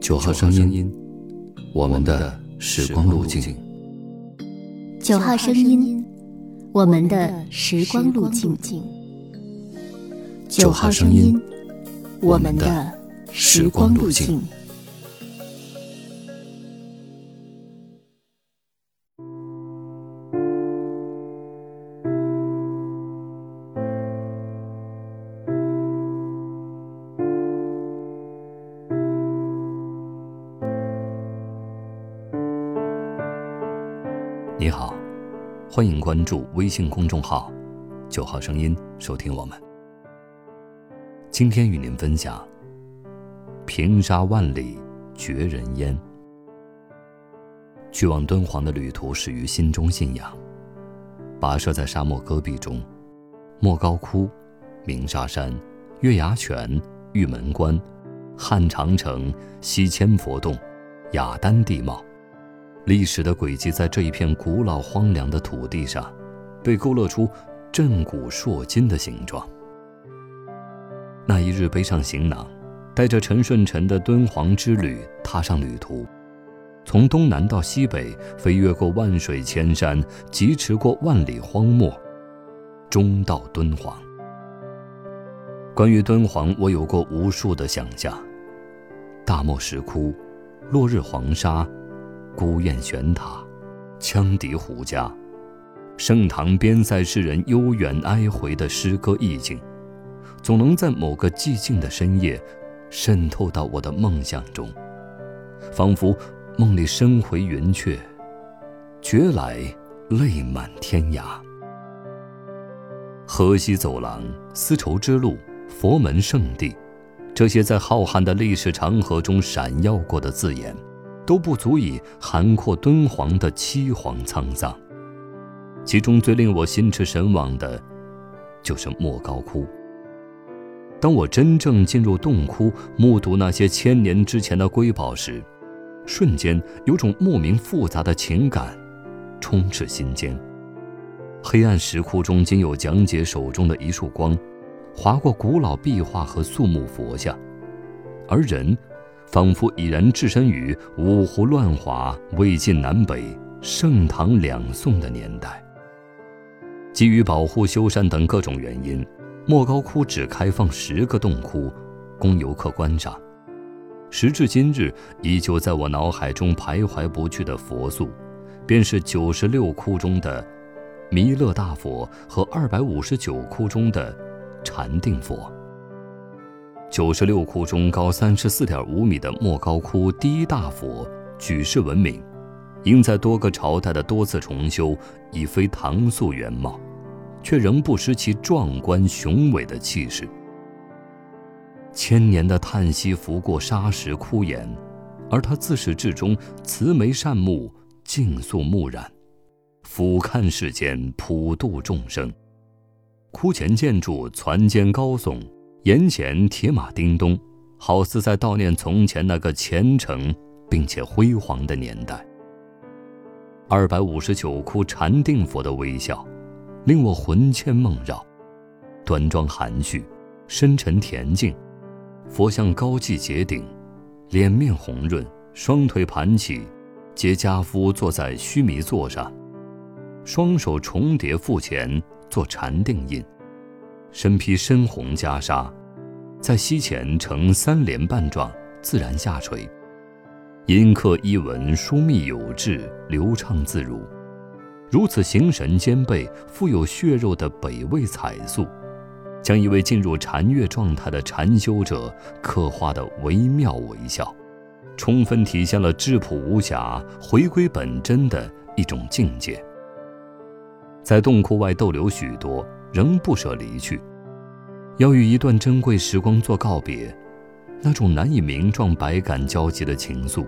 九号声音，我们的时光路径。九号声音，我们的时光路径。九号声音，我们的时光路径。欢迎关注微信公众号“九号声音”，收听我们。今天与您分享：平沙万里绝人烟。去往敦煌的旅途始于心中信仰。跋涉在沙漠戈壁中，莫高窟、鸣沙山、月牙泉、玉门关、汉长城、西千佛洞、雅丹地貌。历史的轨迹在这一片古老荒凉的土地上，被勾勒出震古烁今的形状。那一日，背上行囊，带着陈顺臣的敦煌之旅，踏上旅途，从东南到西北，飞越过万水千山，疾驰过万里荒漠，终到敦煌。关于敦煌，我有过无数的想象：大漠石窟，落日黄沙。孤雁悬塔，羌笛胡笳，盛唐边塞诗人悠远哀回的诗歌意境，总能在某个寂静的深夜，渗透到我的梦想中，仿佛梦里身回云雀，觉来泪满天涯。河西走廊、丝绸之路、佛门圣地，这些在浩瀚的历史长河中闪耀过的字眼。都不足以涵括敦煌的凄惶沧桑。其中最令我心驰神往的，就是莫高窟。当我真正进入洞窟，目睹那些千年之前的瑰宝时，瞬间有种莫名复杂的情感充斥心间。黑暗石窟中仅有讲解手中的一束光，划过古老壁画和肃穆佛像，而人。仿佛已然置身于五胡乱华、魏晋南北、盛唐两宋的年代。基于保护修缮等各种原因，莫高窟只开放十个洞窟，供游客观赏。时至今日，依旧在我脑海中徘徊不去的佛塑，便是九十六窟中的弥勒大佛和二百五十九窟中的禅定佛。九十六窟中高三十四点五米的莫高窟第一大佛举世闻名，因在多个朝代的多次重修，已非唐塑原貌，却仍不失其壮观雄伟的气势。千年的叹息拂过沙石枯岩，而他自始至终慈眉善目，静肃木然，俯瞰世间，普度众生。窟前建筑攒尖高耸。眼前铁马叮咚，好似在悼念从前那个虔诚并且辉煌的年代。二百五十九窟禅定佛的微笑，令我魂牵梦绕，端庄含蓄，深沉恬静。佛像高髻结顶，脸面红润，双腿盘起，结跏趺坐在须弥座上，双手重叠腹前做禅定印。身披深红袈裟，在膝前呈三连瓣状自然下垂，阴刻衣纹疏密有致，流畅自如。如此形神兼备、富有血肉的北魏彩塑，将一位进入禅悦状态的禅修者刻画的惟妙惟肖，充分体现了质朴无瑕、回归本真的一种境界。在洞窟外逗留许多。仍不舍离去，要与一段珍贵时光做告别，那种难以名状、百感交集的情愫，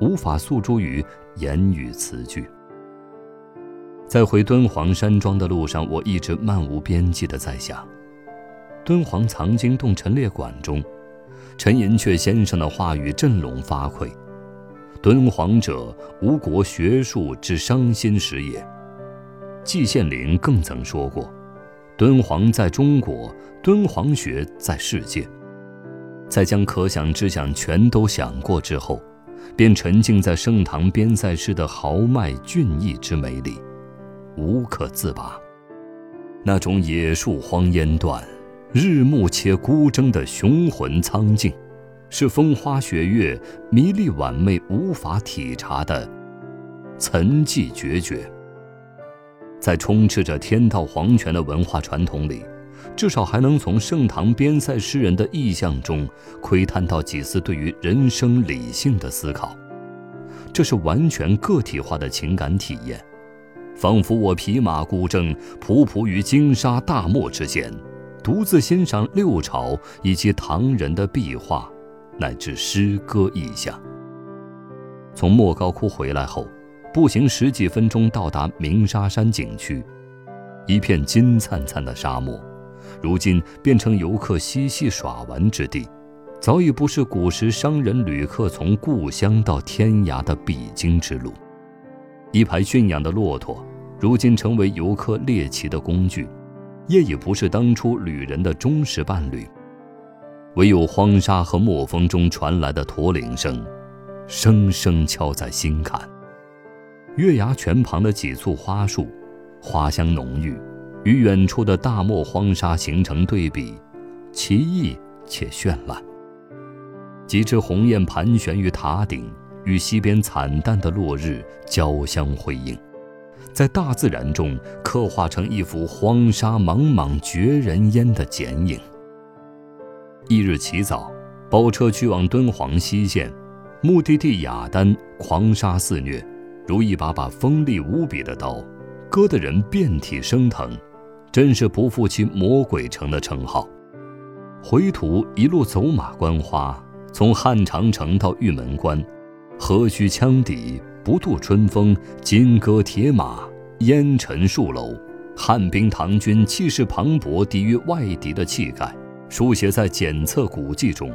无法诉诸于言语词句。在回敦煌山庄的路上，我一直漫无边际地在想：敦煌藏经洞陈列馆中，陈寅恪先生的话语振聋发聩：“敦煌者，吾国学术之伤心石也。”季羡林更曾说过。敦煌在中国，敦煌学在世界。在将可想之想全都想过之后，便沉浸在盛唐边塞诗的豪迈俊逸之美里，无可自拔。那种野树荒烟断，日暮且孤征的雄浑苍劲，是风花雪月、迷丽婉媚无法体察的岑寂决绝。在充斥着天道皇权的文化传统里，至少还能从盛唐边塞诗人的意象中窥探到几丝对于人生理性的思考。这是完全个体化的情感体验。仿佛我匹马孤征，仆仆于金沙大漠之间，独自欣赏六朝以及唐人的壁画，乃至诗歌意象。从莫高窟回来后，步行十几分钟到达鸣沙山景区，一片金灿灿的沙漠，如今变成游客嬉戏耍玩之地，早已不是古时商人旅客从故乡到天涯的必经之路。一排驯养的骆驼。如今成为游客猎奇的工具，也已不是当初旅人的忠实伴侣。唯有荒沙和漠风中传来的驼铃声，声声敲在心坎。月牙泉旁的几簇花树，花香浓郁，与远处的大漠荒沙形成对比，奇异且绚烂。几只鸿雁盘旋于塔顶，与西边惨淡的落日交相辉映。在大自然中刻画成一幅荒沙茫茫绝人烟的剪影。翌日起早，包车去往敦煌西线，目的地雅丹，狂沙肆虐，如一把把锋利无比的刀，割得人遍体生疼，真是不负其魔鬼城的称号。回途一路走马观花，从汉长城到玉门关，何须羌笛？不度春风，金戈铁马，烟尘戍楼，汉兵唐军气势磅礴，抵御外敌的气概，书写在检测古迹中，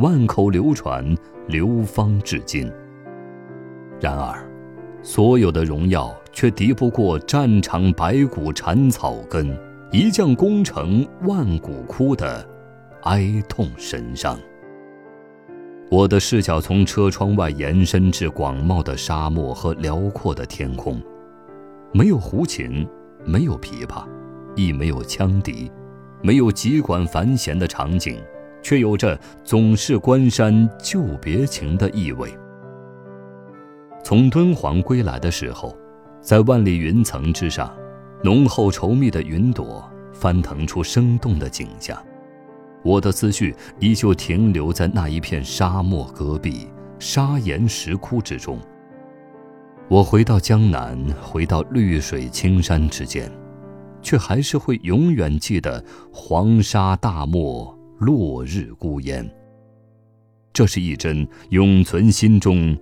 万口流传，流芳至今。然而，所有的荣耀却敌不过战场白骨缠草根，一将功成万骨枯的哀痛神伤。我的视角从车窗外延伸至广袤的沙漠和辽阔的天空，没有胡琴，没有琵琶，亦没有羌笛，没有急管繁弦的场景，却有着总是关山旧别情的意味。从敦煌归来的时候，在万里云层之上，浓厚稠密的云朵翻腾出生动的景象。我的思绪依旧停留在那一片沙漠戈壁、砂岩石窟之中。我回到江南，回到绿水青山之间，却还是会永远记得黄沙大漠、落日孤烟。这是一帧永存心中、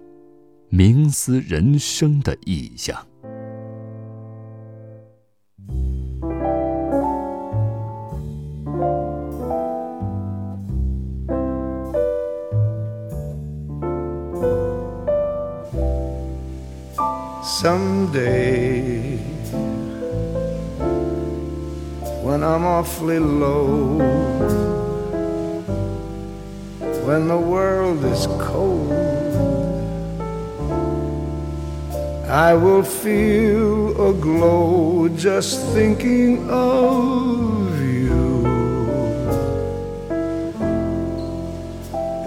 冥思人生的意象。Someday, when I'm awfully low, when the world is cold, I will feel a glow just thinking of you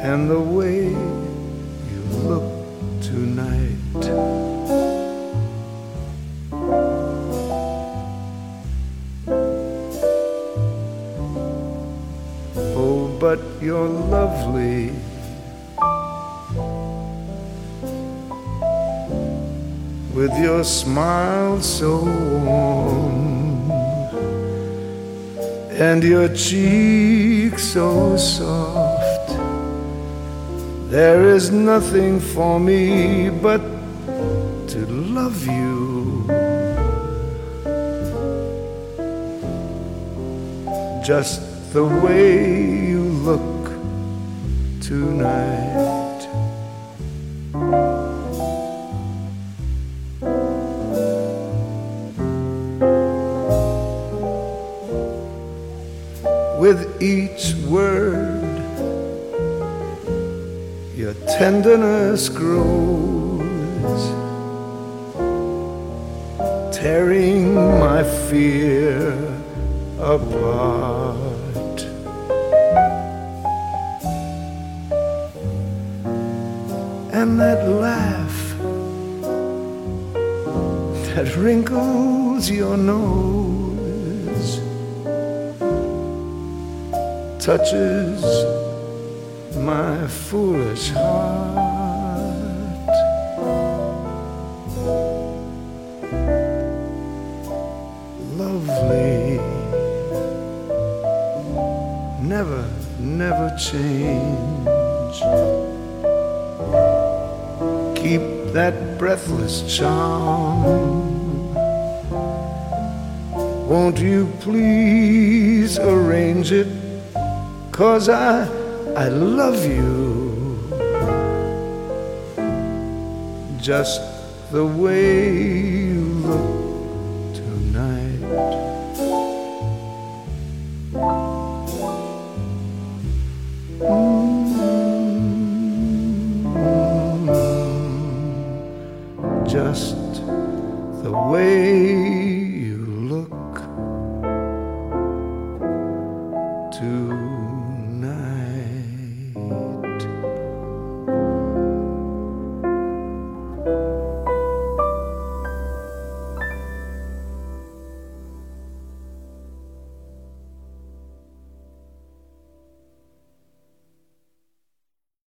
and the way you look tonight. Oh, but you're lovely. With your smile so warm and your cheek so soft, there is nothing for me but to love you. Just the way you look tonight. With each word your tenderness grows, tearing my fear apart. And that laugh that wrinkles your nose touches my foolish heart. Lovely, never, never change. Keep that breathless charm. Won't you please arrange it? Cause I, I love you just the way you look tonight.